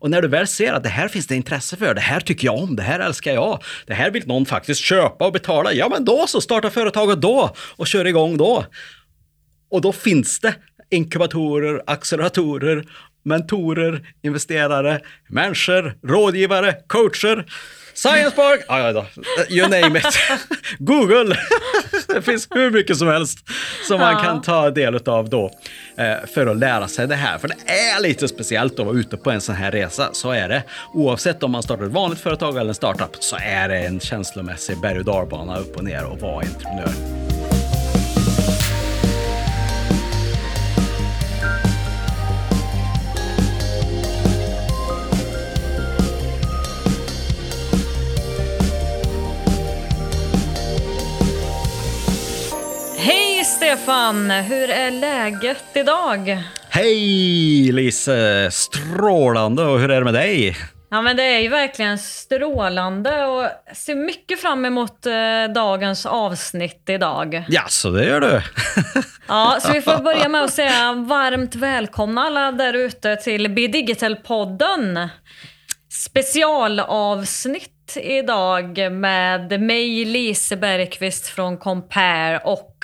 Och när du väl ser att det här finns det intresse för, det här tycker jag om, det här älskar jag, det här vill någon faktiskt köpa och betala, ja men då så, starta företaget då och kör igång då. Och då finns det inkubatorer, acceleratorer, mentorer, investerare, människor, rådgivare, coacher, Science Park, ah, ja, you name it. Google, det finns hur mycket som helst som man kan ta del av då eh, för att lära sig det här. För det är lite speciellt att vara ute på en sån här resa, så är det. Oavsett om man startar ett vanligt företag eller en startup så är det en känslomässig berg och dalbana upp och ner och vara entreprenör. Stefan, hur är läget idag? Hej Lise! Strålande! Och hur är det med dig? Ja, men det är ju verkligen strålande och ser mycket fram emot eh, dagens avsnitt idag. Ja, så det gör du. ja, så vi får börja med att säga varmt välkomna alla där ute till Be Digital-podden. Specialavsnitt idag med mig, Lise Bergqvist från Compare och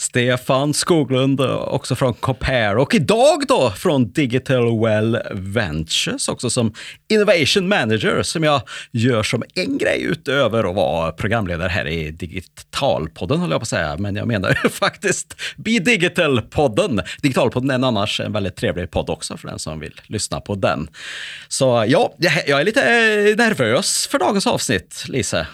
Stefan Skoglund, också från Compare. Och idag då från Digital Well Ventures, också som Innovation Manager, som jag gör som en grej utöver att vara programledare här i Digitalpodden, höll jag på att säga. Men jag menar ju faktiskt Be Digital-podden. Digitalpodden är en annars en väldigt trevlig podd också för den som vill lyssna på den. Så ja, jag är lite eh, nervös för dagens avsnitt, Lise.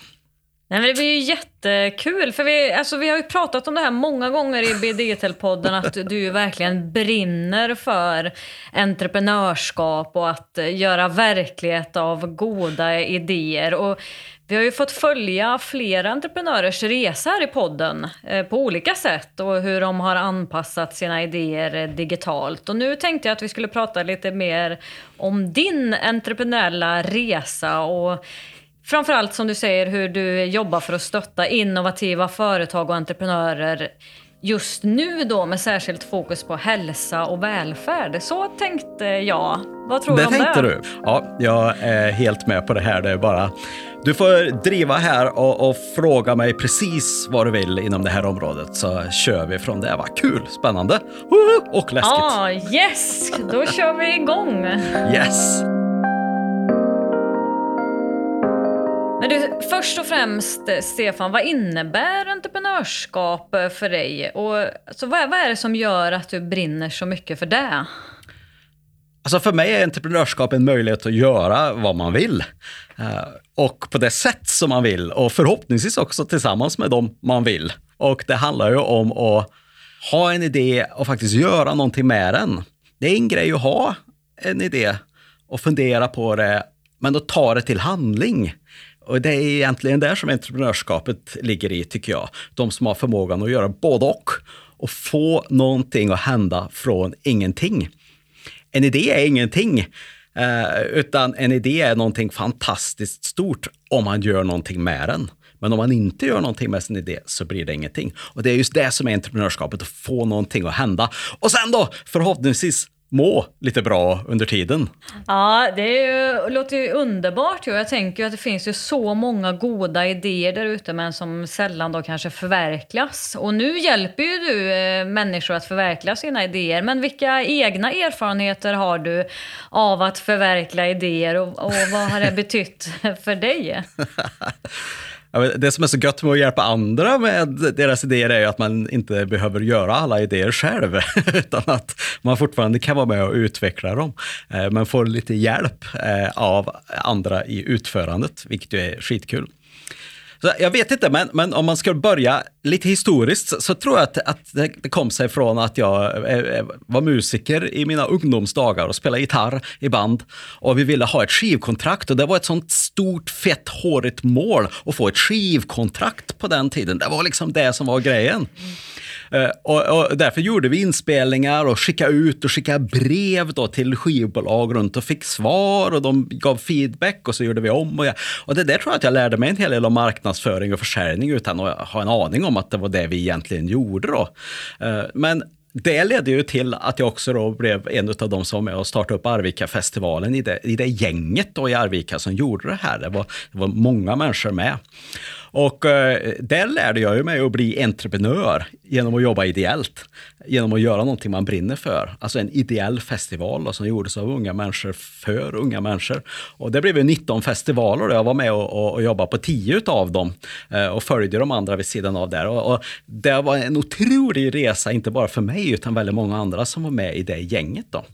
Nej, men det blir ju jättekul, för vi, alltså, vi har ju pratat om det här många gånger i BDTL-podden, att du verkligen brinner för entreprenörskap och att göra verklighet av goda idéer. Och vi har ju fått följa flera entreprenörers resa här i podden eh, på olika sätt och hur de har anpassat sina idéer digitalt. Och nu tänkte jag att vi skulle prata lite mer om din entreprenöriella resa och Framförallt som du säger hur du jobbar för att stötta innovativa företag och entreprenörer just nu då med särskilt fokus på hälsa och välfärd. Så tänkte jag. Vad tror det du om tänkte det? du? Ja, jag är helt med på det här. Det är bara du får driva här och, och, fråga mig precis vad du vill inom det här området så kör vi från det. Va? Kul, spännande och läskigt. Ja, ah, yes! Då kör vi igång. Yes! Men du, först och främst, eh, Stefan, vad innebär entreprenörskap eh, för dig? Och, alltså, vad, vad är det som gör att du brinner så mycket för det? Alltså för mig är entreprenörskap en möjlighet att göra vad man vill. Eh, och på det sätt som man vill och förhoppningsvis också tillsammans med dem man vill. Och det handlar ju om att ha en idé och faktiskt göra någonting med den. Det är en grej att ha en idé och fundera på det, men att ta det till handling. Och det är egentligen där som entreprenörskapet ligger i, tycker jag. De som har förmågan att göra både och och få någonting att hända från ingenting. En idé är ingenting, eh, utan en idé är någonting fantastiskt stort om man gör någonting med den. Men om man inte gör någonting med sin idé så blir det ingenting. Och det är just det som är entreprenörskapet, att få någonting att hända. Och sen då, förhoppningsvis må lite bra under tiden. Ja, det ju, låter ju underbart. Jag tänker att det finns ju så många goda idéer där ute men som sällan då kanske förverkligas. Och nu hjälper ju du eh, människor att förverkliga sina idéer. Men vilka egna erfarenheter har du av att förverkliga idéer och, och vad har det betytt för dig? Det som är så gött med att hjälpa andra med deras idéer är ju att man inte behöver göra alla idéer själv, utan att man fortfarande kan vara med och utveckla dem. Eh, men får lite hjälp eh, av andra i utförandet, vilket ju är skitkul. Så jag vet inte, men, men om man ska börja lite historiskt så, tror jag att, att det, kom sig från att jag eh, eh, var musiker i mina ungdomsdagar och spelade gitarr i band. Och vi ville ha ett skivkontrakt och det var ett sånt stort, fett, hårigt mål att få ett skivkontrakt på den tiden. Det var liksom det som var grejen. Eh, och, och, därför gjorde vi inspelningar och skickade ut och skickade brev då till skivbolag runt och fick svar och de gav feedback och så gjorde vi om. Och, jag, och det där tror jag att jag lärde mig en hel del om marknadsföring och försäljning utan att ha en aning om att det var det vi egentligen gjorde då. Eh, men det ledde ju till att jag också då blev en av de som var med och startade upp Arvika-festivalen i det, i det gänget då i Arvika som gjorde det här. Det var, det var många människor med. Och eh, där lärde jag ju mig att bli entreprenör genom att jobba ideellt. Genom att göra någonting man brinner för. Alltså en ideell festival då, som gjordes av unga människor för unga människor. Och det blev ju 19 festivaler och jag var med och, och, och jobbade på 10 av dem. Eh, och följde de andra vid sidan av där. Och, och, det var en otrolig resa, inte bara för mig utan väldigt många andra som var med i det gänget. Då.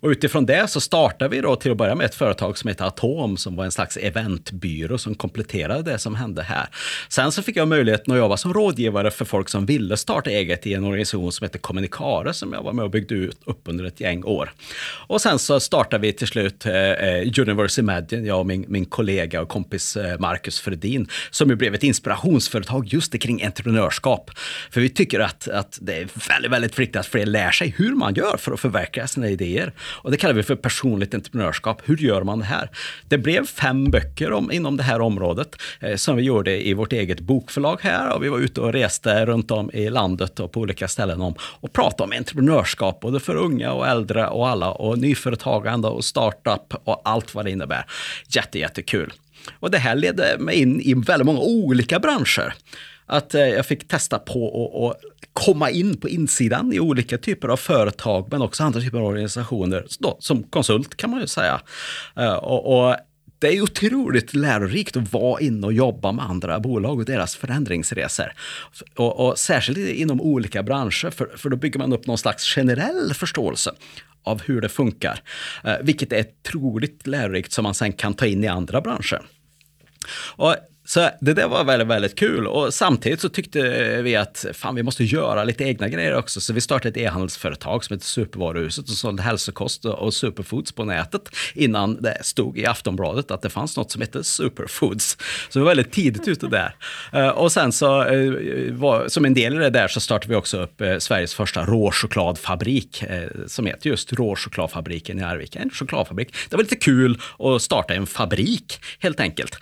Och utifrån det så startade vi då till att börja med ett företag som heter Atom som var en slags eventbyrå som kompletterade det som hände här. Sen så fick jag möjligheten att jobba som rådgivare för folk som ville starta eget i en organisation som heter Kommunikare som jag var med och byggde ut upp under ett gäng år. Och sen så startade vi till slut eh, eh, Universe Imagine, jag och min, min kollega och kompis eh, Marcus Fredin, som ju blev ett inspirationsföretag just kring entreprenörskap. För vi tycker att, att det är väldigt, väldigt viktigt att fler lär sig hur man gör för att förverkliga sina idéer. Och det kallar vi för personligt entreprenörskap. Hur gör man det här? Det blev fem böcker om, inom det här området eh, som vi gjorde i vårt eget bokförlag här och vi var ute och reste runt om i landet och på olika ställen om och pratade om entreprenörskap både för unga och äldre och alla och nyföretagande och startup och allt vad det innebär. Jätte, jättekul. Och det här ledde mig in i väldigt många olika branscher att eh, jag fick testa på att komma in på insidan i olika typer av företag, men också andra typer av organisationer, då, som konsult kan man ju säga. Eh, och, och det är otroligt lärorikt att vara inne och jobba med andra bolag och deras förändringsresor. Och, och särskilt inom olika branscher, för, för då bygger man upp någon slags generell förståelse av hur det funkar. Eh, vilket är otroligt lärorikt som man sen kan ta in i andra branscher. Och så det där var väldigt, väldigt kul och samtidigt så tyckte vi att fan, vi måste göra lite egna grejer också. Så vi startade ett e-handelsföretag som heter Supervaruhuset och sålde hälsokost och superfoods på nätet innan det stod i Aftonbladet att det fanns något som hette superfoods. Så vi var väldigt tidigt ute där. Eh, och sen så eh, som en del i det där så startade vi också upp eh, Sveriges första råchokladfabrik som heter just Råchokladfabriken i Arvika. En chokladfabrik. Det var lite kul att starta en fabrik helt enkelt.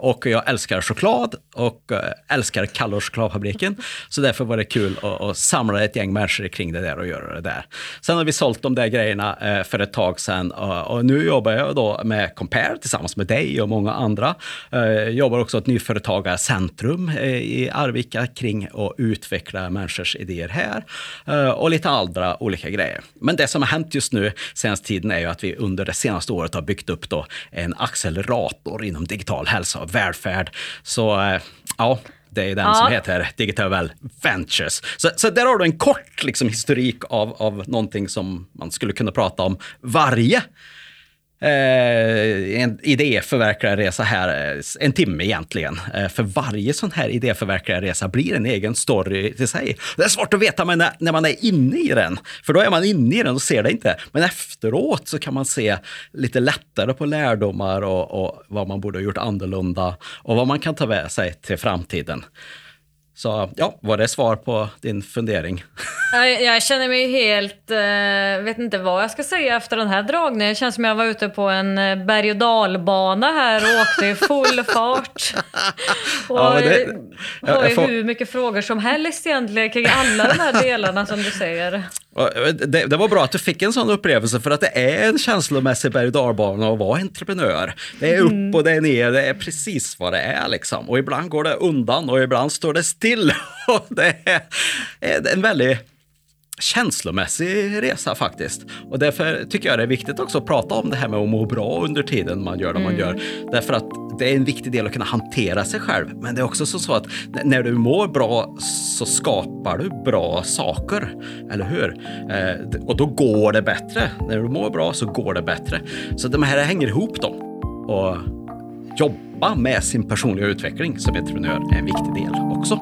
Och jag älskar Eh, älskar choklad och älskar Kallors chokladfabriken. Så därför var det kul att, att, samla ett gäng människor kring det där och göra det där. Sen har vi sålt de där grejerna eh, för ett tag sedan eh, och nu jobbar jag då med Compare tillsammans med dig och många andra. Jag jobbar också ett nyföretagarcentrum i Arvika kring att utveckla människors idéer här och lite andra olika grejer. Men det som har hänt just nu senaste tiden är ju att vi under det senaste året har byggt upp då en accelerator inom digital hälsa och välfärd så eh, ja, det är den ja. som heter Digital Ventures. Så, så där har du en kort liksom, historik av, av någonting som man skulle kunna prata om varje eh, en idéförverkligarresa här, eh, en timme egentligen. Eh, för varje sån här idéförverkligarresa blir en egen story till sig. Det är svårt att veta när, när man är inne i den, för då är man inne i den och ser det inte. Men efteråt så kan man se lite lättare på lärdomar och, och vad man borde ha gjort annorlunda och vad man kan ta med sig till framtiden. Så ja, var det svar på din fundering? Jag, jag känner mig helt, uh, vet inte vad jag ska säga efter den här dragningen. Det känns som jag var ute på en eh, berg och dalbana här och åkte i full fart. och ja, det, jag, har ju får... hur mycket frågor som helst egentligen kring alla de här delarna som du säger. Det, det, var bra att du fick en sån upplevelse för att det är en känslomässig berg och dalbana att vara entreprenör. Det är upp mm. och det är ner, det är precis vad det är liksom. Och ibland går det undan och ibland står det still. Och det är en väldigt känslomässig resa faktiskt. Och därför tycker jag det är viktigt också att prata om det här med att må bra under tiden man gör det man mm. gör. Därför att det är en viktig del att kunna hantera sig själv. Men det är också så att när du mår bra så skapar du bra saker. Eller hur? Eh, och då går det bättre. När du mår bra så går det bättre. Så de här hänger ihop då. Och jobba med sin personliga utveckling som entreprenör är en viktig del också.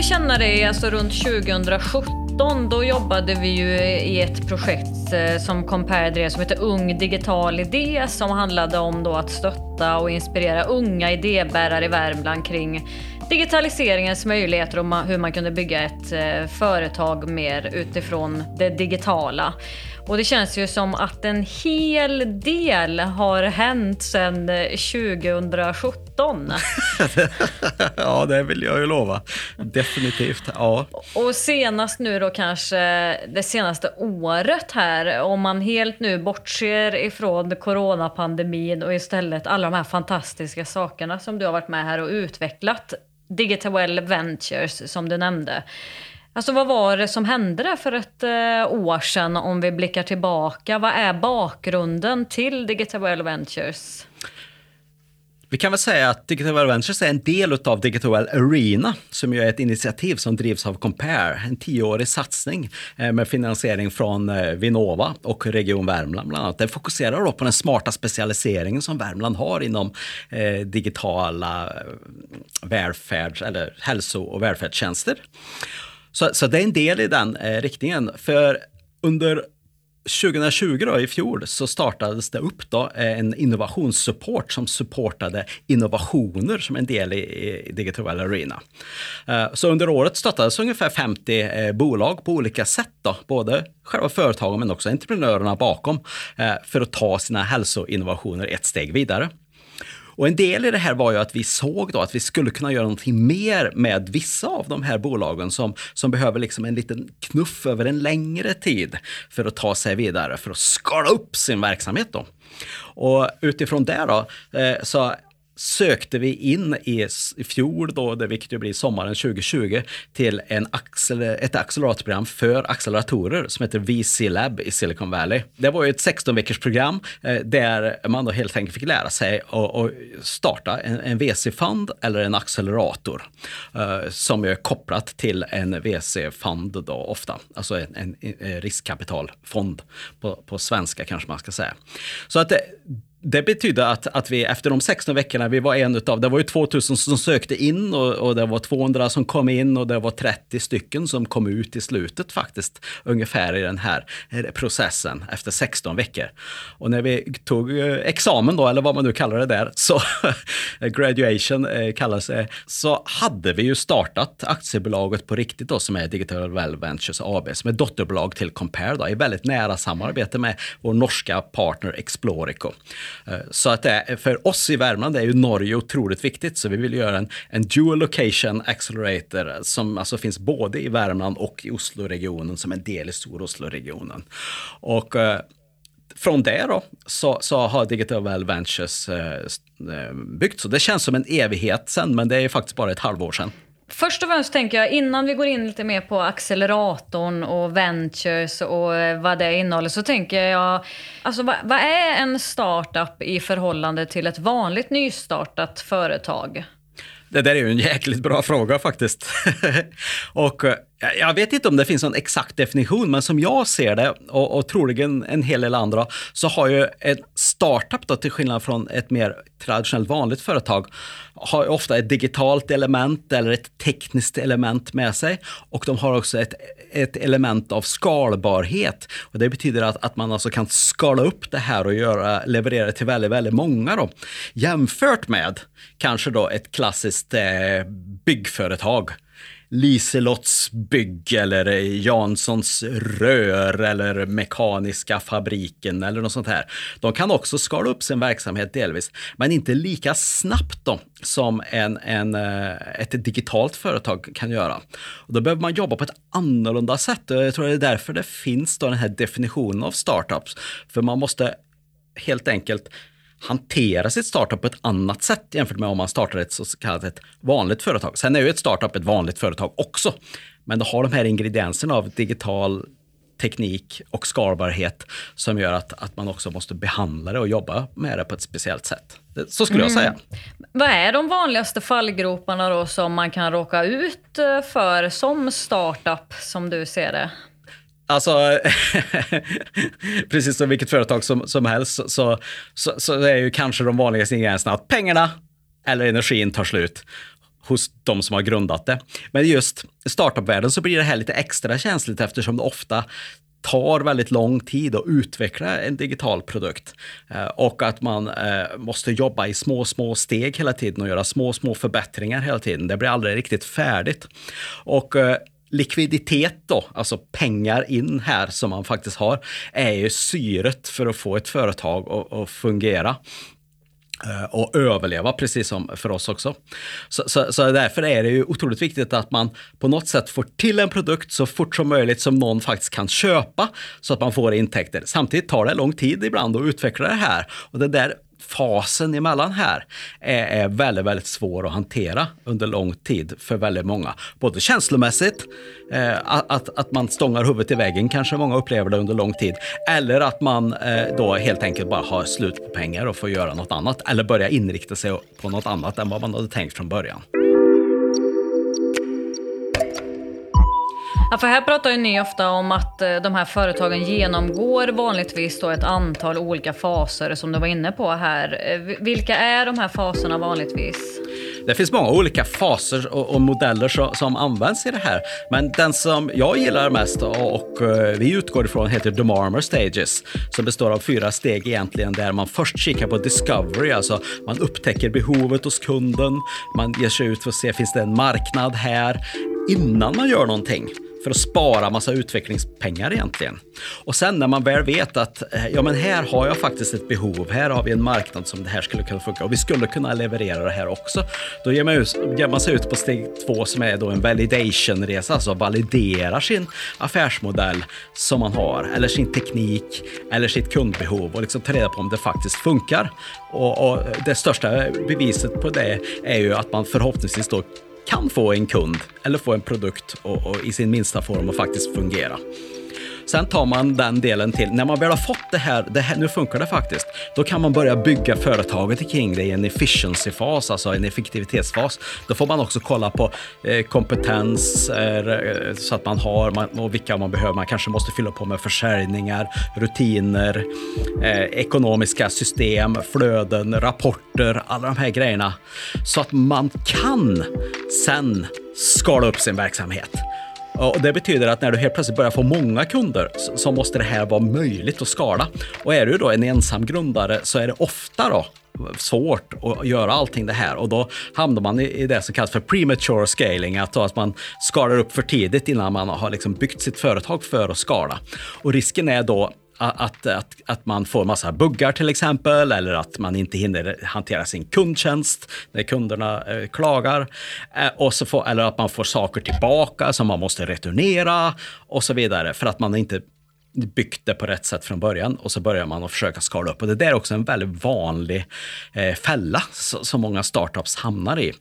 Jag lärde känna dig alltså runt 2017, då jobbade vi ju i ett projekt eh, som Compare drev som heter Ung digital idé som handlade om då att stötta och inspirera unga idébärare i Värmland kring digitaliseringens möjligheter och hur man kunde bygga ett eh, företag mer utifrån det digitala. Och det känns ju som att en hel del har hänt sedan eh, 2017. ja, det vill jag ju lova. Definitivt. Ja. Och senast nu då kanske det senaste året här, om man helt nu bortser ifrån coronapandemin och istället alla de här fantastiska sakerna som du har varit med här och utvecklat. Digital Ventures som du nämnde. Alltså vad var det som hände där för ett eh, år sedan om vi blickar tillbaka? Vad är bakgrunden till Digital Ventures? Vi kan väl säga att Digital Ventures är en del av Digital Arena som ju är ett initiativ som drivs av Compare, en tioårig satsning eh, med finansiering från eh, Vinnova och Region Värmland bland annat. Den fokuserar då på den smarta specialiseringen som Värmland har inom eh, digitala välfärds eller hälso och välfärdstjänster. Så, så det är en del i den eh, riktningen. För under 2020 då, i fjol så startades det upp då eh, en innovationssupport som supportade innovationer som en del i, i Digital Arena. Eh, så under året stöttades ungefär 50 eh, bolag på olika sätt, då, både själva företagen men också entreprenörerna bakom, för att ta sina hälsoinnovationer ett steg vidare. Och en del i det här var ju att vi såg då att vi skulle kunna göra någonting mer med vissa av de här bolagen som, som behöver liksom en liten knuff över en längre tid för att ta sig vidare, för att skala upp sin verksamhet. Då. Och utifrån det då, eh, så sökte vi in i, i fjol, då, det vilket ju blir sommaren 2020, till en accel ett acceleratorprogram för acceleratorer som heter VC Lab i Silicon Valley. Det var ju ett 16 veckors program eh, där man då helt enkelt fick lära sig att starta en, en VC-fond eller en accelerator eh, som är kopplat till en VC-fond då ofta, alltså en, en, en riskkapitalfond på, på svenska kanske man ska säga. Så att det, det betydde att, att vi efter de 16 veckorna, vi var en utav, det var ju 2000 som sökte in och, och det var 200 som kom in och det var 30 stycken som kom ut i slutet faktiskt, ungefär i den här processen efter 16 veckor. Och när vi tog eh, examen då, eller vad man nu kallar det där, så graduation eh, kallas det, så hade vi ju startat aktiebolaget på riktigt då, som är Digital Well Ventures AB, som är dotterbolag till Compare då, i väldigt nära samarbete med vår norska partner Explorico. Eh, så att det, för oss i Värmland är ju Norge otroligt viktigt, så vi vill göra en, en dual location accelerator eh, som alltså finns både i Värmland och i Osloregionen som en del i Stor-Osloregionen. Och eh, från det då så, så har Digital Well Ventures eh byggts. Så det känns som en evighet sen, men det är faktiskt bara ett halvår sedan. Först och främst tänker jag, innan vi går in lite mer på acceleratorn och ventures och eh, vad det innehåller, så tänker jag, alltså vad, vad är en startup i förhållande till ett vanligt nystartat företag? Det där är ju en jäkligt bra fråga faktiskt. och eh, jag vet inte om det finns någon exakt definition, men som jag ser det, och, och troligen en hel del andra, så har ju en startup, då, till skillnad från ett mer traditionellt vanligt företag, har ofta ett digitalt element eller ett tekniskt element med sig. Och de har också ett, ett element av skalbarhet. Och det betyder att, att man alltså kan skala upp det här och göra, leverera det till väldigt, väldigt många. Då. Jämfört med kanske då ett klassiskt eh, byggföretag Liselotts bygg eller eh, Janssons rör eller Mekaniska fabriken eller något sånt här. De kan också skala upp sin verksamhet delvis, men inte lika snabbt då som en, en, eh, ett digitalt företag kan göra. Och då behöver man jobba på ett annorlunda sätt och jag tror det är därför det finns då den här definitionen av startups. För man måste helt enkelt hantera sitt startup på ett annat sätt jämfört med om man startar ett så kallat ett vanligt företag. Sen är ju ett startup ett vanligt företag också, men det har de här ingredienserna av digital teknik och skalbarhet som gör att, att man också måste behandla det och jobba med det på ett speciellt sätt. Så skulle mm. jag säga. Vad är de vanligaste fallgroparna då som man kan råka ut eh, för som startup, som du ser det? Alltså, precis som vilket företag som, som helst så, så, så, så är ju kanske de vanligaste ingredienserna att pengarna eller energin tar slut hos de som har grundat det. Men just i startupvärlden så blir det här lite extra känsligt eftersom det ofta tar väldigt lång tid att utveckla en digital produkt. Eh, och att man eh, måste jobba i små, små steg hela tiden och göra små, små förbättringar hela tiden. Det blir aldrig riktigt färdigt. Och eh, likviditet då, alltså pengar in här som man faktiskt har, är ju syret för att få ett företag att fungera eh, och överleva, precis som för oss också. Så, så, så, därför är det ju otroligt viktigt att man på något sätt får till en produkt så fort som möjligt som någon faktiskt kan köpa så att man får intäkter. Samtidigt tar det lång tid ibland att utveckla det här och det där fasen emellan här är, är väldigt, väldigt svår att hantera under lång tid för väldigt många. Både känslomässigt, eh, att, att man stångar huvudet i väggen kanske många upplever det under lång tid, eller att man eh, då helt enkelt bara har slut på pengar och får göra något annat, eller börja inrikta sig på något annat än vad man hade tänkt från början. Ja, för här pratar ju ni ofta om att eh, de här företagen genomgår vanligtvis då ett antal olika faser som du var inne på här. Eh, vilka är de här faserna vanligtvis? Det finns många olika faser och, och modeller som används i det här. Men den som jag gillar mest och, och eh, vi utgår ifrån heter The Marmer Stages som består av fyra steg egentligen där man först kikar på discovery, alltså man upptäcker behovet hos kunden, man ger sig ut för att se finns det en marknad här innan man gör någonting för att spara massa utvecklingspengar egentligen. Och sen när man väl vet att eh, ja, men här har jag faktiskt ett behov, här har vi en marknad som det här skulle kunna funka och vi skulle kunna leverera det här också. Då ger man, ut, ger man sig ut på steg två som är då en validation-resa, alltså validerar sin affärsmodell som man har, eller sin teknik, eller sitt kundbehov och liksom tar reda på om det faktiskt funkar. Och, och det största beviset på det är ju att man förhoppningsvis då kan få en kund eller få en produkt och, och i sin minsta form att faktiskt fungera. Sen tar man den delen till, när man väl har fått det här, det här, nu funkar det faktiskt, då kan man börja bygga företaget kring det i en efficiency-fas, alltså en effektivitetsfas. Då får man också kolla på eh, kompetens eh, så att man har man, och vilka man behöver. Man kanske måste fylla på med försäljningar, rutiner, eh, ekonomiska system, flöden, rapporter, alla de här grejerna. Så att man kan sen skala upp sin verksamhet. Och det betyder att när du helt plötsligt börjar få många kunder så måste det här vara möjligt att skala. Och är du då en ensam grundare så är det ofta då svårt att göra allting det här och då hamnar man i det som kallas för premature scaling, att, att man skalar upp för tidigt innan man har liksom byggt sitt företag för att skala. Och risken är då att, att, att man får massa buggar till exempel, eller att man inte hinner hantera sin kundtjänst när kunderna eh, klagar. Eh, och så får, eller att man får saker tillbaka som man måste returnera och så vidare, för att man inte byggt det på rätt sätt från början och så börjar man att försöka skala upp. Och det där är också en väldigt vanlig eh, fälla som många startups hamnar i.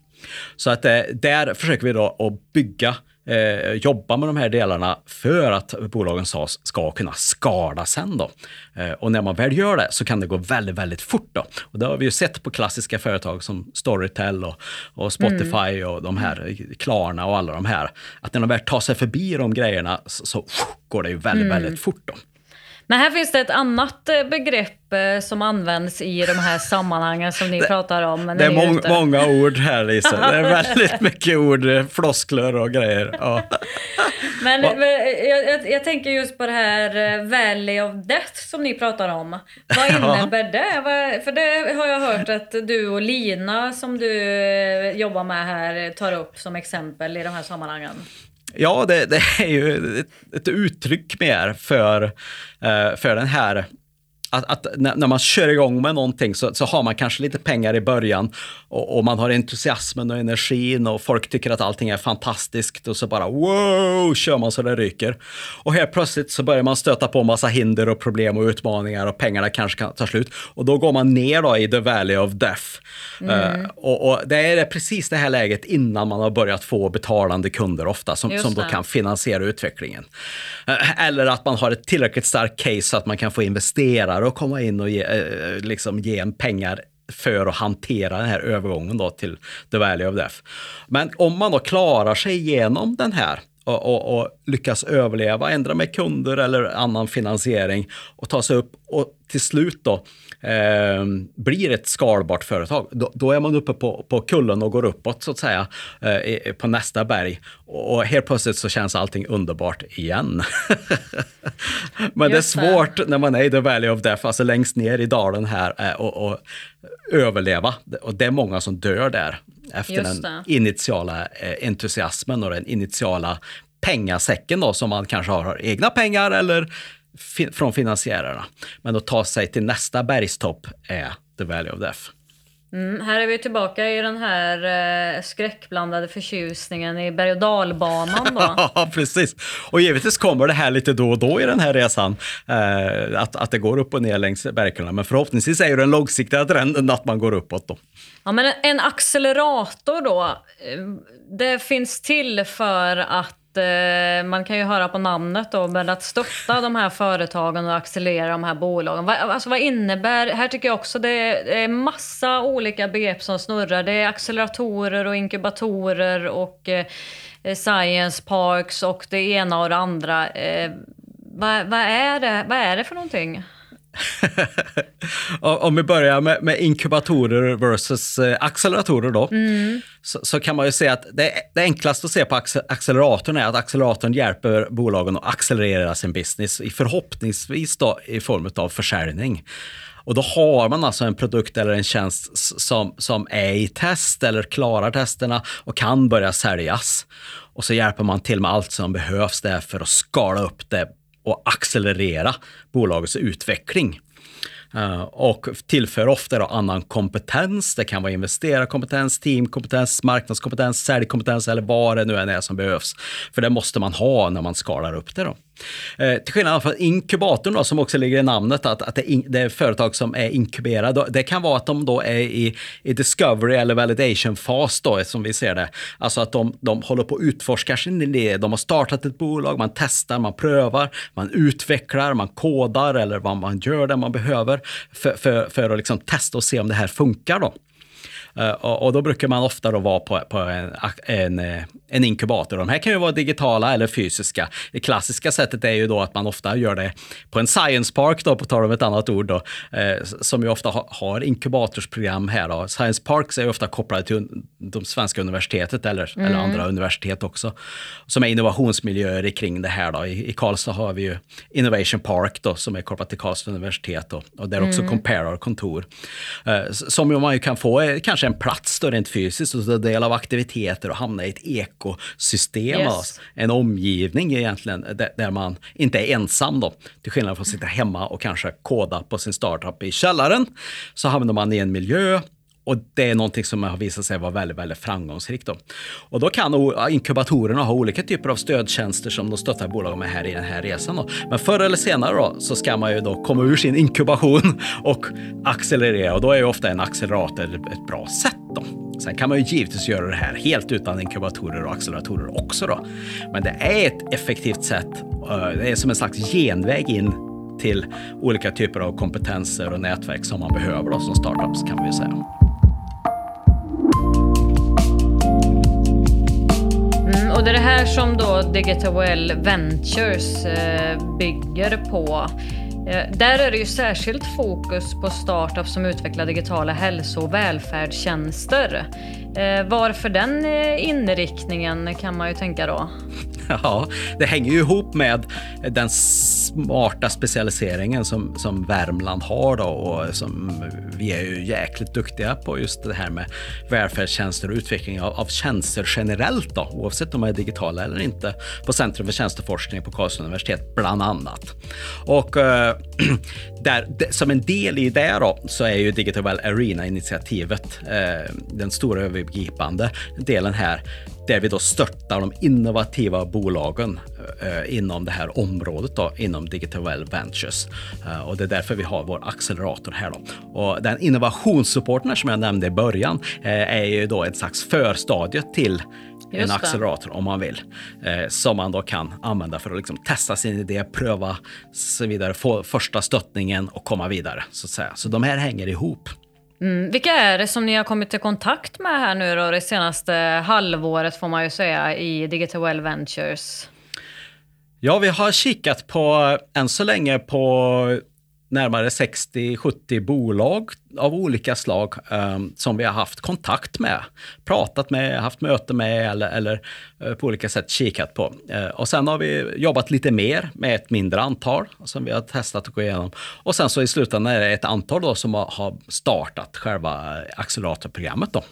Så att eh, där försöker vi då att bygga eh, jobba med de här delarna för att bolagen ska kunna skala sen. Då. Eh, och när man väl gör det så kan det gå väldigt, väldigt fort. Då. Och det har vi ju sett på klassiska företag som Storytel och, och Spotify mm. och de här, Klarna och alla de här. Att när de väl tar sig förbi de grejerna så, så går det ju väldigt, mm. väldigt fort. Då. Men här finns det ett annat eh, begrepp eh, som används i de här sammanhangen som ni pratar om. Det är mång, många ord här Lisa. Det är väldigt mycket ord, eh, floskler och grejer. Ja. Men, men jag, jag, tänker just på det här Valley of Death som ni pratar om. Vad innebär det? För det har jag hört att du och Lina som du jobbar med här tar upp som exempel i de här sammanhangen. Ja, det, det, är ju ett, ett uttryck mer för, eh, för den här att, att, när man kör igång med någonting så, så har man kanske lite pengar i början och, och, man har entusiasmen och energin och folk tycker att allting är fantastiskt och så bara wow, kör man så det ryker. Och helt plötsligt så börjar man stöta på massa hinder och problem och utmaningar och pengarna kanske kan ta slut. Och då går man ner då i the valley of death. Mm. Uh, och, och, det är precis det här läget innan man har börjat få betalande kunder ofta som, som då kan finansiera utvecklingen. Uh, eller att man har ett tillräckligt starkt case så att man kan få investera gillar att komma in och ge, eh, liksom ge en pengar för att hantera den här övergången då till the valley of death. Men om man då klarar sig igenom den här och, och, och lyckas överleva, ändra med kunder eller annan finansiering och ta sig upp och till slut då eh, blir ett skalbart företag, då, då, är man uppe på, på kullen och går uppåt så att säga eh, på nästa berg. Och helt plötsligt så känns allting underbart igen. Men Just det är svårt det. när man är i the valley of death, alltså längst ner i dalen här eh, och, och överleva. Och det är många som dör där efter den initiala eh, entusiasmen och den initiala pengasäcken då, som man kanske har egna pengar eller från finansiärerna. Men att ta sig till nästa bergstopp är the value of death. Mm, här är vi tillbaka i den här eh, skräckblandade förtjusningen i berg och dalbanan då. ja, precis. Och givetvis kommer det här lite då och då i den här resan, eh, att, att det går upp och ner längs bergen. Men förhoppningsvis är ju den långsiktiga trenden att man går uppåt då. Ja, men en accelerator då, eh, det finns till för att eh, man kan ju höra på namnet då, men att stötta de här företagen och accelerera de här bolagen. Alltså vad innebär, här tycker jag också det är massa olika begrepp som snurrar. Det är acceleratorer och inkubatorer och eh, science parks och det ena och det andra. Vad, vad, är det, vad är det för någonting? Om vi börjar med, med, inkubatorer versus eh, acceleratorer då, mm. så, så, kan man ju säga att det, det enklaste att se på acceleratorn är att acceleratorn hjälper bolagen att accelerera sin business, förhoppningsvis då i form av försäljning. Och då har man alltså en produkt eller en tjänst som, som är i test eller klarar testerna och kan börja säljas. Och så hjälper man till med allt som behövs där för att skala upp det och accelerera bolagets utveckling. Uh, och tillför ofta då annan kompetens. Det kan vara investerarkompetens, teamkompetens, marknadskompetens, säljkompetens eller vad det nu än är som behövs. För det måste man ha när man skalar upp det. Då. Eh, till skillnad från inkubatorn då, som också ligger i namnet, att, att det, in, det är företag som är inkuberade. Det kan vara att de då är i, i discovery eller validation-fas då, som vi ser det. Alltså att de, de håller på att utforska sin idé. De har startat ett bolag, man testar, man prövar, man utvecklar, man kodar eller vad man gör det man behöver för, för, för att liksom testa och se om det här funkar. Då. Uh, och, då brukar man ofta då vara på, på en, en, eh, en, inkubator. De här kan ju vara digitala eller fysiska. Det klassiska sättet är ju då att man ofta gör det på en science park, då, på tal om ett annat ord, då, uh, som ju ofta ha, har inkubatorsprogram här. Då. Science parks är ju ofta kopplade till de svenska universitetet eller, mm. eller andra universitet också, som är innovationsmiljöer kring det här. Då. I, I Karlstad har vi ju Innovation Park då, som är kopplat till Karlstad universitet då, och där också mm. Compare har kontor. Som man ju kan få kanske en plats då rent fysiskt och ta del av aktiviteter och hamna i ett ekosystem. Yes. Alltså, en omgivning egentligen där man inte är ensam då. Till skillnad från att sitta hemma och kanske koda på sin startup i källaren så hamnar man i en miljö och det är någonting som har visat sig vara väldigt, väldigt framgångsrikt. Då. Och då kan inkubatorerna ha olika typer av stödtjänster som de stöttar bolagen med här i den här resan. Då. Men förr eller senare då, så ska man ju då komma ur sin inkubation och accelerera och då är ju ofta en accelerator ett bra sätt. Då. Sen kan man ju givetvis göra det här helt utan inkubatorer och acceleratorer också. Då. Men det är ett effektivt sätt. Eh, det är som en slags genväg in till olika typer av kompetenser och nätverk som man behöver då, som startups kan vi säga. Och det är det här som då Digital Well Ventures eh, bygger på. Eh, där är det ju särskilt fokus på startups som utvecklar digitala hälso och välfärdstjänster. Eh, varför den inriktningen kan man ju tänka då? Ja, det hänger ju ihop med den smarta specialiseringen som, som Värmland har då och som vi är ju jäkligt duktiga på just det här med välfärdstjänster och utveckling av, av tjänster generellt då, oavsett om de är digitala eller inte, på Centrum för tjänsteforskning på Karlstads universitet bland annat. Och äh, där, som en del i det då, så är ju Digital Arena-initiativet äh, den stora övergripande delen här där vi då stöttar de innovativa bolagen eh, inom det här området då, inom Digital Well Ventures. Eh, och det är därför vi har vår accelerator här då. Och den innovationssupporten som jag nämnde i början eh, är ju då ett slags förstadie till en accelerator om man vill. Eh, som man då kan använda för att liksom testa sin idé, pröva så vidare, få första stöttningen och komma vidare. Så att säga. Så de här hänger ihop. Mm. Vilka är det som ni har kommit i kontakt med här nu då, det senaste halvåret får man ju säga i Digital Well Ventures? Ja, vi har kikat på, än så länge, på närmare 60-70 bolag av olika slag um, som vi har haft kontakt med, pratat med, haft möte med eller, eller uh, på olika sätt kikat på. Uh, och sen har vi jobbat lite mer med ett mindre antal som vi har testat att gå igenom. Och sen så i slutändan är det ett antal då som har, har startat själva acceleratorprogrammet. Då.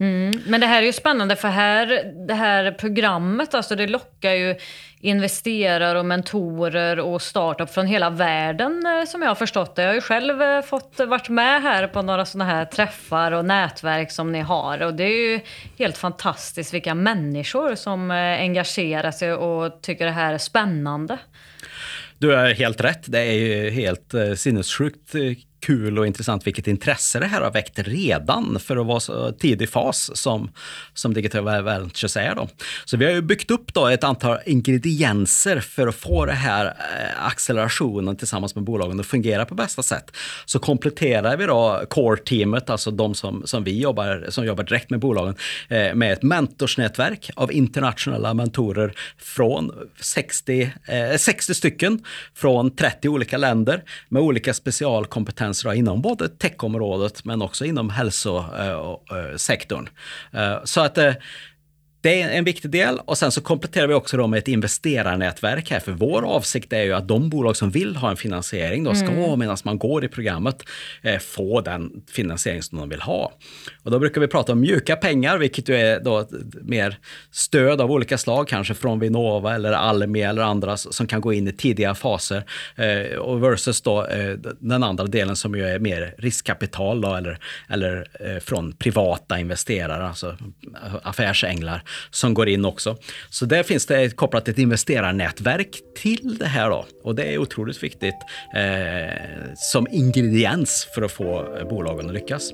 Mm. Men det här är ju spännande för här, det här programmet alltså det lockar ju investerare och mentorer och startup från hela världen eh, som jag har förstått det. Jag har ju själv eh, fått eh, varit med här på några sådana här träffar och nätverk som ni har och det är ju helt fantastiskt vilka människor som engagerar sig och tycker det här är spännande. Du har helt rätt. Det är ju helt sinnessjukt kul och intressant vilket intresse det här har väckt redan för att vara så tidig fas som, som Digital Ventures är. Då. Så vi har ju byggt upp då ett antal ingredienser för att få den här eh, accelerationen tillsammans med bolagen att fungera på bästa sätt. Så kompletterar vi då core-teamet, alltså de som, som vi jobbar, som jobbar direkt med bolagen, eh, med ett mentorsnätverk av internationella mentorer från 60, eh, 60 stycken från 30 olika länder med olika specialkompetenser kompetenser inom både techområdet men också inom hälsosektorn. Eh, eh, eh, så att eh, det är en viktig del och sen så kompletterar vi också med ett investerarnätverk här. För vår avsikt är ju att de bolag som vill ha en finansiering då ska mm. medan man går i programmet eh, få den finansiering som de vill ha. Och då brukar vi prata om mjuka pengar, vilket ju är då mer stöd av olika slag, kanske från Vinnova eller Almi eller andra som kan gå in i tidiga faser. Eh, och versus då eh, den andra delen som ju är mer riskkapital då, eller, eller från privata investerare, alltså affärsänglar som går in också. Så där finns det kopplat ett investerarnätverk till det här då. Och det är otroligt viktigt eh, som ingrediens för att få eh, bolagen att lyckas.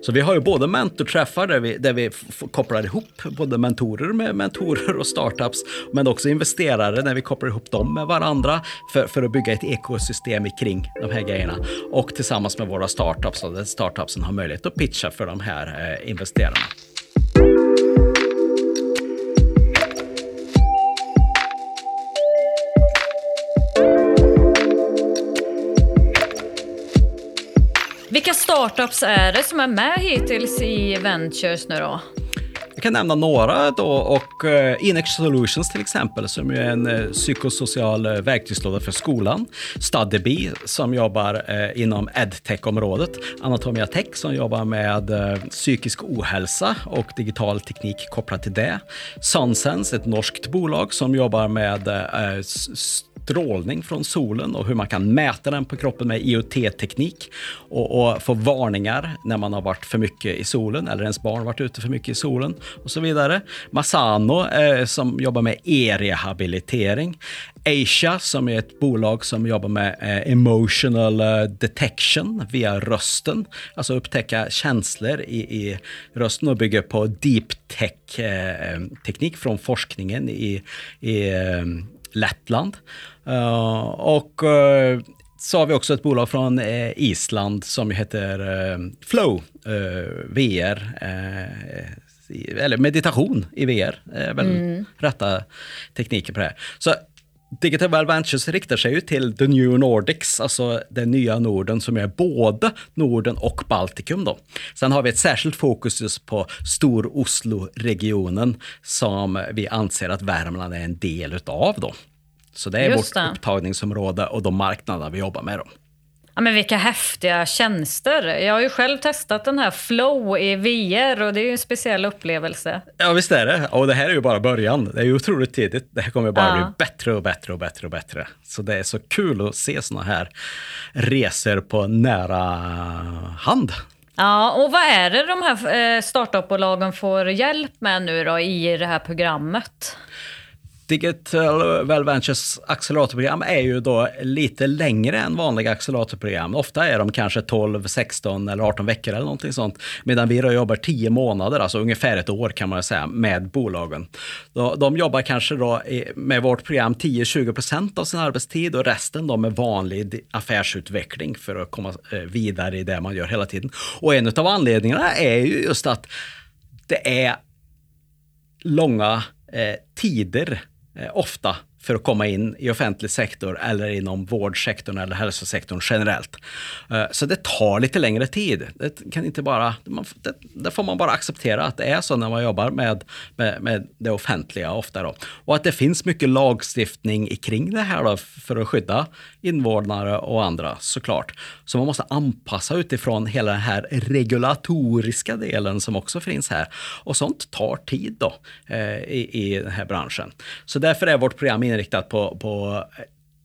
Så vi har ju både mentorträffar där vi, där vi kopplar ihop både mentorer med mentorer och startups, men också investerare när vi kopplar ihop dem med varandra för, för att bygga ett ekosystem kring de här grejerna. Och tillsammans med våra startups, så där startupsen har möjlighet att pitcha för de här eh, investerarna. Vilka startups är det som är med hittills i Ventures nu då? Jag kan nämna några då och eh, Inex Solutions till exempel som är en eh, psykosocial eh, verktygslåda för skolan. StudyBee som jobbar inom edtech-området. Anatomia Tech som jobbar med psykisk ohälsa och digital teknik kopplat till det. Sunsense, ett norskt bolag som jobbar med strålning från solen och hur man kan mäta den på kroppen med IoT-teknik och, och, få varningar när man har varit för mycket i solen eller ens barn varit ute för mycket i solen och så vidare. Masano eh, som jobbar med e-rehabilitering. Asia som är ett bolag som jobbar med eh, emotional eh, detection via rösten, alltså upptäcka känslor i, i rösten och bygger på deep tech eh, teknik från forskningen i, i eh, Lettland. Uh, och uh, så har vi också ett bolag från eh, Island som heter Flow VR eller meditation i VR är väl mm. rätta tekniker på det här. Så Digital Ventures riktar sig ju till the new Nordics, alltså den nya Norden som är både Norden och Baltikum. Då. Sen har vi ett särskilt fokus just på Stor-Oslo-regionen som vi anser att Värmland är en del utav. Då. Så det är Just vårt det. upptagningsområde och de marknader vi jobbar med. Då. Ja, men vilka häftiga tjänster. Jag har ju själv testat den här Flow i VR och det är ju en speciell upplevelse. Ja, visst är det. Och det här är ju bara början. Det är ju otroligt tidigt. Det här kommer bara ja. bli bättre och bättre och bättre och bättre. Så det är så kul att se såna här resor på nära hand. Ja, och vad är det de här eh, startupbolagen får hjälp med nu då i det här programmet? Digital Well Ventures acceleratorprogram är ju då lite längre än vanliga acceleratorprogram. Ofta är de kanske 12, 16 eller 18 veckor eller någonting sånt. Medan vi då jobbar 10 månader, alltså ungefär ett år kan man säga, med bolagen. De jobbar kanske då med vårt program 10-20 procent av sin arbetstid och resten då med vanlig affärsutveckling för att komma eh, vidare i det man gör hela tiden. Och en av anledningarna är ju just att det är långa eh, tider Eh, ofta för att komma in i offentlig sektor eller inom vårdsektorn eller hälsosektorn generellt. Eh, så det tar lite längre tid. Det, kan inte bara, det, det får man bara acceptera att det är så när man jobbar med, med, med, det offentliga ofta. Då. Och att det finns mycket lagstiftning kring det här då för att skydda invånare och andra såklart. Så man måste anpassa utifrån hela den här regulatoriska delen som också finns här. Och sånt tar tid då eh, i, i den här branschen. Så därför är vårt program inriktat på, på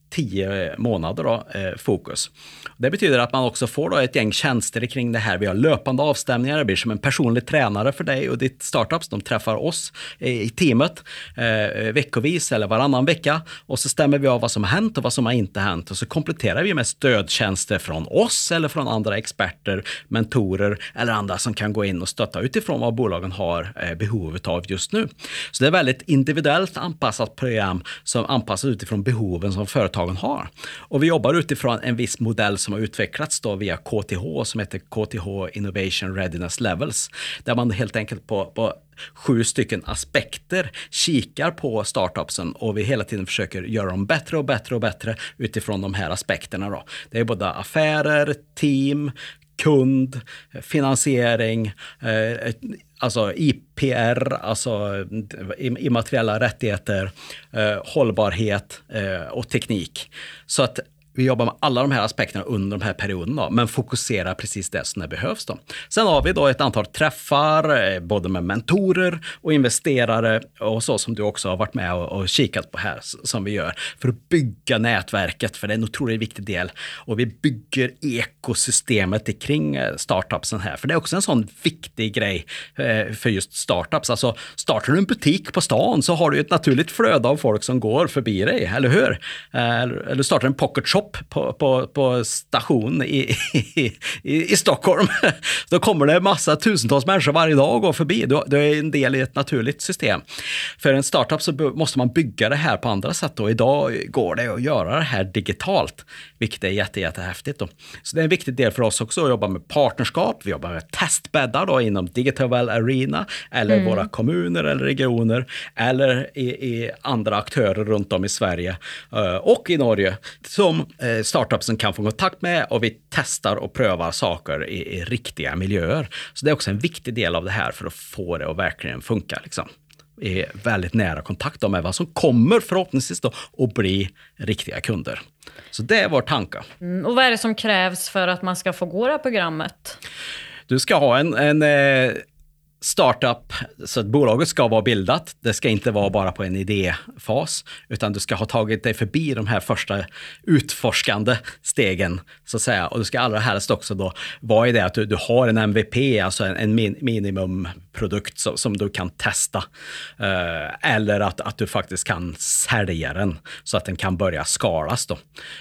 tio eh, månader då, eh, fokus. Det betyder att man också får då ett gäng tjänster kring det här. Vi har löpande avstämningar, det blir som en personlig tränare för dig och ditt startups. De träffar oss eh, i teamet eh, veckovis eller varannan vecka och så stämmer vi av vad som har hänt och vad som har inte hänt och så kompletterar vi med stödtjänster från oss eller från andra experter, mentorer eller andra som kan gå in och stötta utifrån vad bolagen har eh, behovet av just nu. Så det är väldigt individuellt anpassat program som anpassas utifrån behoven som företag företagen har. Och vi jobbar utifrån en viss modell som har utvecklats då via KTH som heter KTH Innovation Readiness Levels. Där man helt enkelt på, på sju stycken aspekter kikar på startupsen och vi hela tiden försöker göra dem bättre och bättre och bättre utifrån de här aspekterna. Då. Det är både affärer, team, kund, finansiering, eh, alltså IPR, alltså immateriella rättigheter, eh, hållbarhet eh, och teknik. Så att vi jobbar med alla de här aspekterna under de här perioderna, men fokuserar precis det som det behövs. Då. Sen har vi då ett antal träffar, eh, både med mentorer och investerare och så som du också har varit med och, och kikat på här, som vi gör, för att bygga nätverket, för det är en otroligt viktig del. Och vi bygger ekosystemet kring eh, startupsen här, för det är också en sån viktig grej eh, för just startups. Alltså, startar du en butik på stan så har du ett naturligt flöde av folk som går förbi dig, eller hur? Eller startar en pocket shop på, på, på station i, i, i, Stockholm. Då kommer det massa tusentals människor varje dag och går förbi. Du, är en del i ett naturligt system. För en startup så måste man bygga det här på andra sätt och idag går det att göra det här digitalt, vilket är jätte, jättehäftigt. Då. Så det är en viktig del för oss också att jobba med partnerskap. Vi jobbar med testbäddar då inom Digital Arena eller mm. våra kommuner eller regioner eller i, i andra aktörer runt om i Sverige uh, och i Norge som Eh, startupsen kan få kontakt med och vi testar och prövar saker i, i, riktiga miljöer. Så det är också en viktig del av det här för att få det att verkligen funka. Liksom i väldigt nära kontakt med vad som kommer förhoppningsvis då att bli riktiga kunder. Så det är vår tanke. Mm, och vad är det som krävs för att man ska få gå det här programmet? Du ska ha en, en eh, startup, så att bolaget ska vara bildat. Det ska inte vara bara på en idéfas, utan du ska ha tagit dig förbi de här första utforskande stegen, så att säga. Och du ska allra helst också då vara i det att du, du har en MVP, alltså en, en min, minimumprodukt som, som, du kan testa. Eh, eller att, att du faktiskt kan sälja den så att den kan börja skalas då.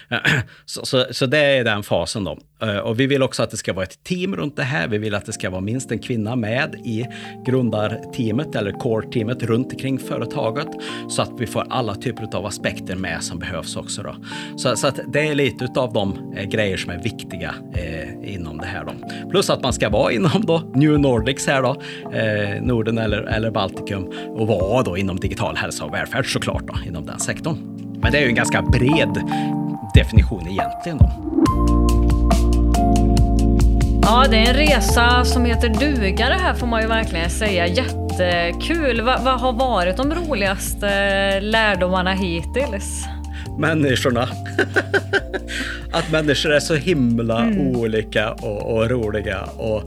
så, så, så, det är den fasen då. Eh, och vi vill också att det ska vara ett team runt det här. Vi vill att det ska vara minst en kvinna med i grundarteamet eller core-teamet runt omkring företaget så att vi får alla typer av aspekter med som behövs också. Då. Så, så att det är lite av de eh, grejer som är viktiga eh, inom det här. Då. Plus att man ska vara inom då New Nordics här då, eh, Norden eller, eller Baltikum och vara då inom digital hälsa och välfärd såklart då, inom den sektorn. Men det är ju en ganska bred definition egentligen. Då. Ja, det är en resa som heter duga det här får man ju verkligen säga. Jättekul. Vad va har varit de roligaste lärdomarna hittills? Människorna. att människor är så himla mm. olika och, och, roliga och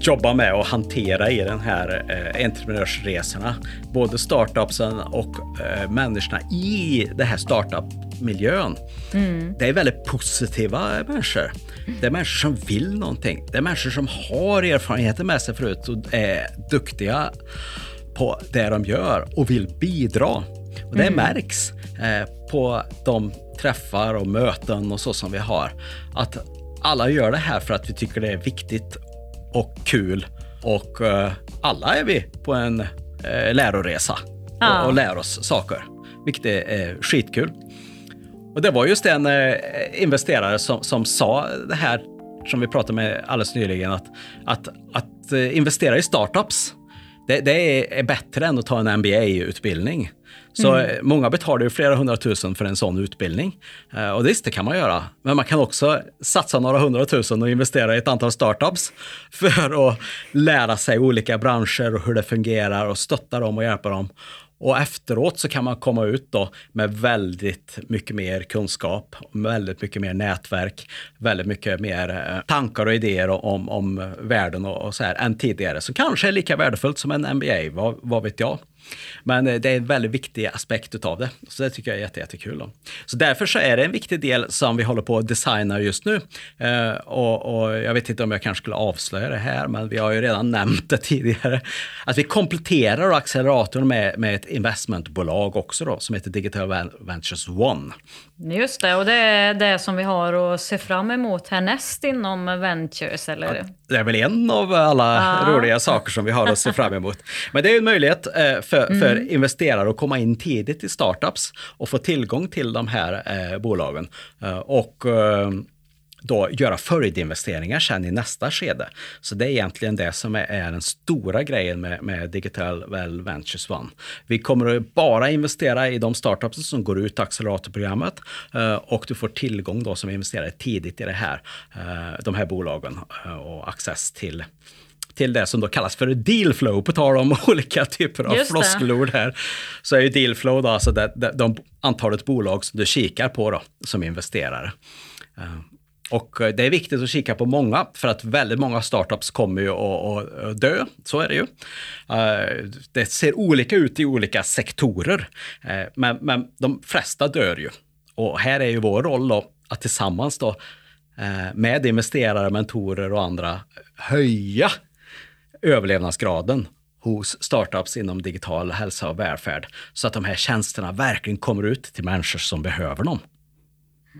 jobba med och hantera i den här eh, entreprenörsresorna. Både startupsen och eh, människorna i det här startup-miljön. Mm. Det är väldigt positiva människor. Det är människor som vill någonting. Det är människor som har erfarenheter med sig förut och är duktiga på det de gör och vill bidra. Och det märks eh, på de träffar och möten och så som vi har. Att alla gör det här för att vi tycker det är viktigt och kul och eh, alla är vi på en eh, läroresa Ja. och, och lär oss saker, vilket är eh, skitkul. Och det var just en eh, investerare som, som sa det här som vi pratade med alldeles nyligen, att, att, att eh, investera i startups, det, det är, är bättre än att ta en MBA-utbildning. Så eh, många betalar ju flera hundratusen för en sån utbildning. Eh, och visst, det kan man göra. Men man kan också satsa några hundratusen och investera i ett antal startups för att lära sig olika branscher och hur det fungerar och stötta dem och hjälpa dem. Och efteråt så kan man komma ut då med väldigt mycket mer kunskap, väldigt mycket mer nätverk, väldigt mycket mer eh, tankar och idéer om, om världen och, och så här än tidigare. Så kanske är lika värdefullt som en MBA, vad, vad vet jag. Men eh, det är en väldigt viktig aspekt utav det. Så det tycker jag är jätte, jättekul. Då. Så därför så är det en viktig del som vi håller på att designa just nu. Eh, och, och jag vet inte om jag kanske skulle avslöja det här, men vi har ju redan nämnt det tidigare. Att vi kompletterar acceleratorn med, med ett investmentbolag också då, som heter Digital Ven- Ventures One. Just det, och det är det som vi har att se fram emot härnäst inom Ventures, eller? Det är väl en av alla Ja. roliga saker som vi har att se fram emot. Men det är en möjlighet eh, för, för investerare att komma in tidigt i startups och få tillgång till de här eh, bolagen. Eh, och då göra följdinvesteringar sen i nästa skede. Så det är egentligen det som är, är den stora grejen med, med Digital Well Ventures One. Vi kommer att bara investera i de startups som går ut acceleratorprogrammet eh, och du får tillgång då som investerare tidigt i det här, eh, de här bolagen eh, och access till till det som då kallas för deal flow, på tal om olika typer av floskelord här. Så är ju deal flow då alltså det, det, de antalet bolag som du kikar på då, som investerare. Och eh, det är viktigt att kika på många, för att väldigt många startups kommer ju att, att- dö. Så är det ju. Eh, det ser olika ut i olika sektorer, eh, men, men de flesta dör ju. Och här är ju vår roll då att tillsammans då med investerare, mentorer och andra höja överlevnadsgraden hos startups inom digital hälsa och välfärd så att de här tjänsterna verkligen kommer ut till människor som behöver dem.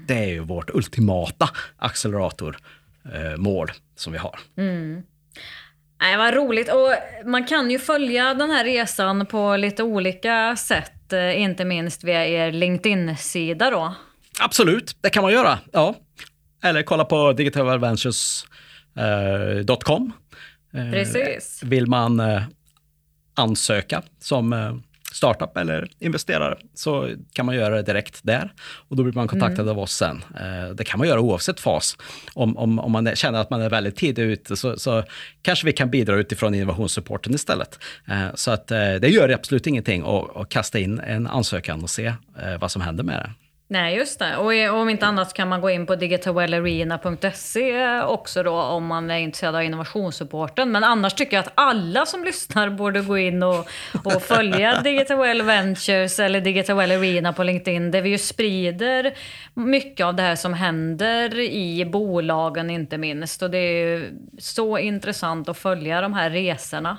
Det är ju vårt ultimata acceleratormål som vi har. Nej, vad roligt. Och man kan ju följa den här resan på lite olika sätt, eh, inte minst via er LinkedIn-sida då. Absolut, det kan man göra. Ja. Eller kolla på digitaladventures.com. Eh, Precis. Vill man eh, ansöka som eh, startup eller investerare så kan man göra det direkt där och då blir man kontaktad av oss sen. Eh, Det kan man göra oavsett fas. Om, om, om man känner att man är väldigt tidigt ute så, så kanske vi kan bidra utifrån innovationssupporten istället. Eh, Så att eh, det gör absolut ingenting att, att kasta in en ansökan och se vad som händer med det. Nej, just det. Och om inte annat kan man gå in på digitalwellarena.se också då om man är intresserad av innovationssupporten. Men annars tycker jag att alla som lyssnar borde gå in och, och följa Digital Well Ventures eller Digital Well Arena på LinkedIn där vi ju sprider mycket av det här som händer i bolagen inte minst. Och det är ju så intressant att följa de här resorna.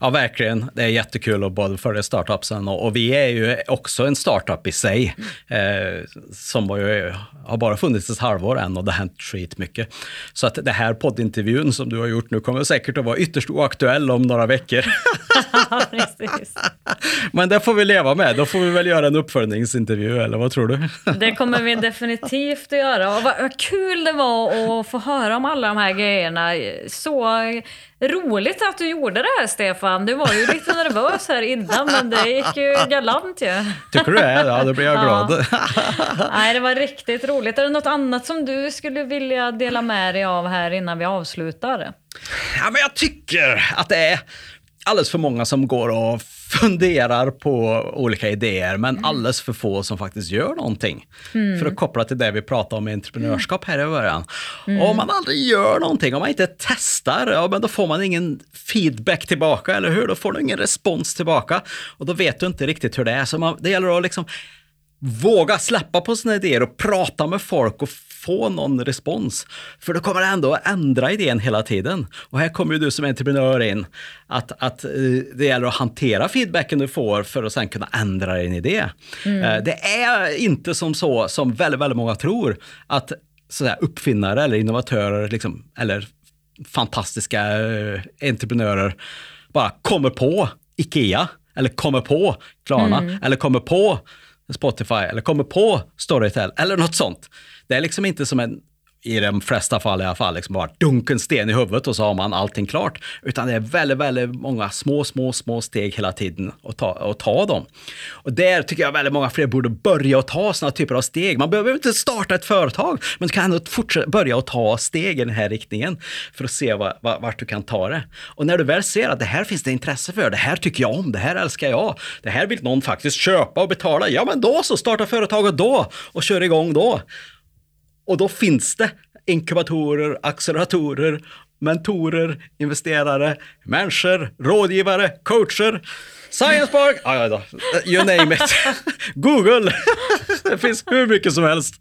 Ja, verkligen. Det är jättekul att både följa startupsen och, och vi är ju också en startup i sig. Eh, som ju, har bara funnits ett halvår än och det har hänt skitmycket. Så att det här poddintervjun som du har gjort nu kommer säkert att vara ytterst oaktuell om några veckor. Men det får vi leva med. Då får vi väl göra en uppföljningsintervju, eller vad tror du? Det kommer vi definitivt att göra. Och vad, vad kul det var att få höra om alla de här grejerna. Så roligt att du gjorde det här, Stefan. Du var ju lite nervös här innan, men det gick ju galant ju. Tycker du det? Ja, då blir jag glad. Nej, det var riktigt roligt. Är det något annat som du skulle vilja dela med dig av här innan vi avslutar? Ja, men jag tycker att det är alldeles för många som går och funderar på olika idéer, men alldeles för få som faktiskt gör någonting. För att koppla till det vi pratade om i entreprenörskap här i början. Och om man aldrig gör någonting, om man inte testar, ja, men då får man ingen feedback tillbaka, eller hur? Då får du ingen respons tillbaka. Och då vet du inte riktigt hur det är. Så man, det gäller att liksom våga släppa på sina idéer och prata med folk och få någon respons. För då kommer det ändå att ändra idén hela tiden. Och här kommer ju du som entreprenör in, att, att eh, det gäller att hantera feedbacken du får för att sen kunna ändra din idé. Mm. Det är inte som så som väldigt, väldigt många tror, att sådär uppfinnare eller innovatörer liksom, eller fantastiska eh, entreprenörer bara kommer på Ikea eller kommer på Klarna mm. eller kommer på Spotify eller kommer på Storytel eller något sånt. Det är liksom inte som en i de flesta fall i alla fall, liksom bara dunken sten i huvudet och så har man allting klart. Utan det är väldigt, väldigt många små, små, små steg hela tiden att ta, att ta dem. Och där tycker jag väldigt många fler borde börja att ta sådana typer av steg. Man behöver inte starta ett företag, men du kan ändå fortsätta, börja att ta steg i den här riktningen för att se vad, vad, vart du kan ta det. Och när du väl ser att det här finns det intresse för, det här tycker jag om, det här älskar jag, det här vill någon faktiskt köpa och betala, ja men då så, starta företaget då och kör igång då. Och då finns det inkubatorer, acceleratorer, mentorer, investerare, människor, rådgivare, coacher, Science Park, ah, ja, you name it. Google, det finns hur mycket som helst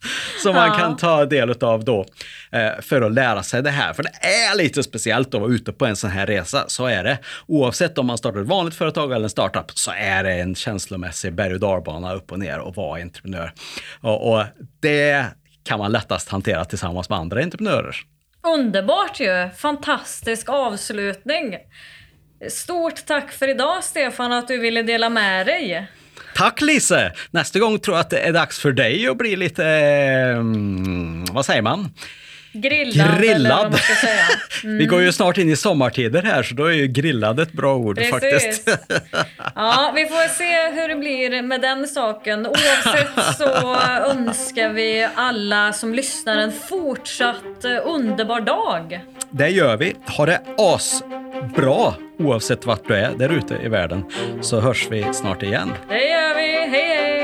som man kan ta del av då eh, för att lära sig det här. För det är lite speciellt att vara ute på en sån här resa, så är det. Oavsett om man startar ett vanligt företag eller en startup så är det en känslomässig berg och dalbana upp och ner och vara entreprenör. Och, och det kan man lättast hantera tillsammans med andra entreprenörer. Underbart ju! Fantastisk avslutning. Stort tack för idag Stefan att du ville dela med dig. Tack Lise! Nästa gång tror jag att det är dags för dig att bli lite, eh, vad säger man? Grillad, grillad. Mm. Vi går ju snart in i sommartider här, så då är ju grillad ett bra ord Precis. faktiskt. ja, vi får se hur det blir med den saken. Oavsett så önskar vi alla som lyssnar en fortsatt eh, underbar dag. Det gör vi. Ha det asbra oavsett vart du är där ute i världen, så hörs vi snart igen. Det gör vi!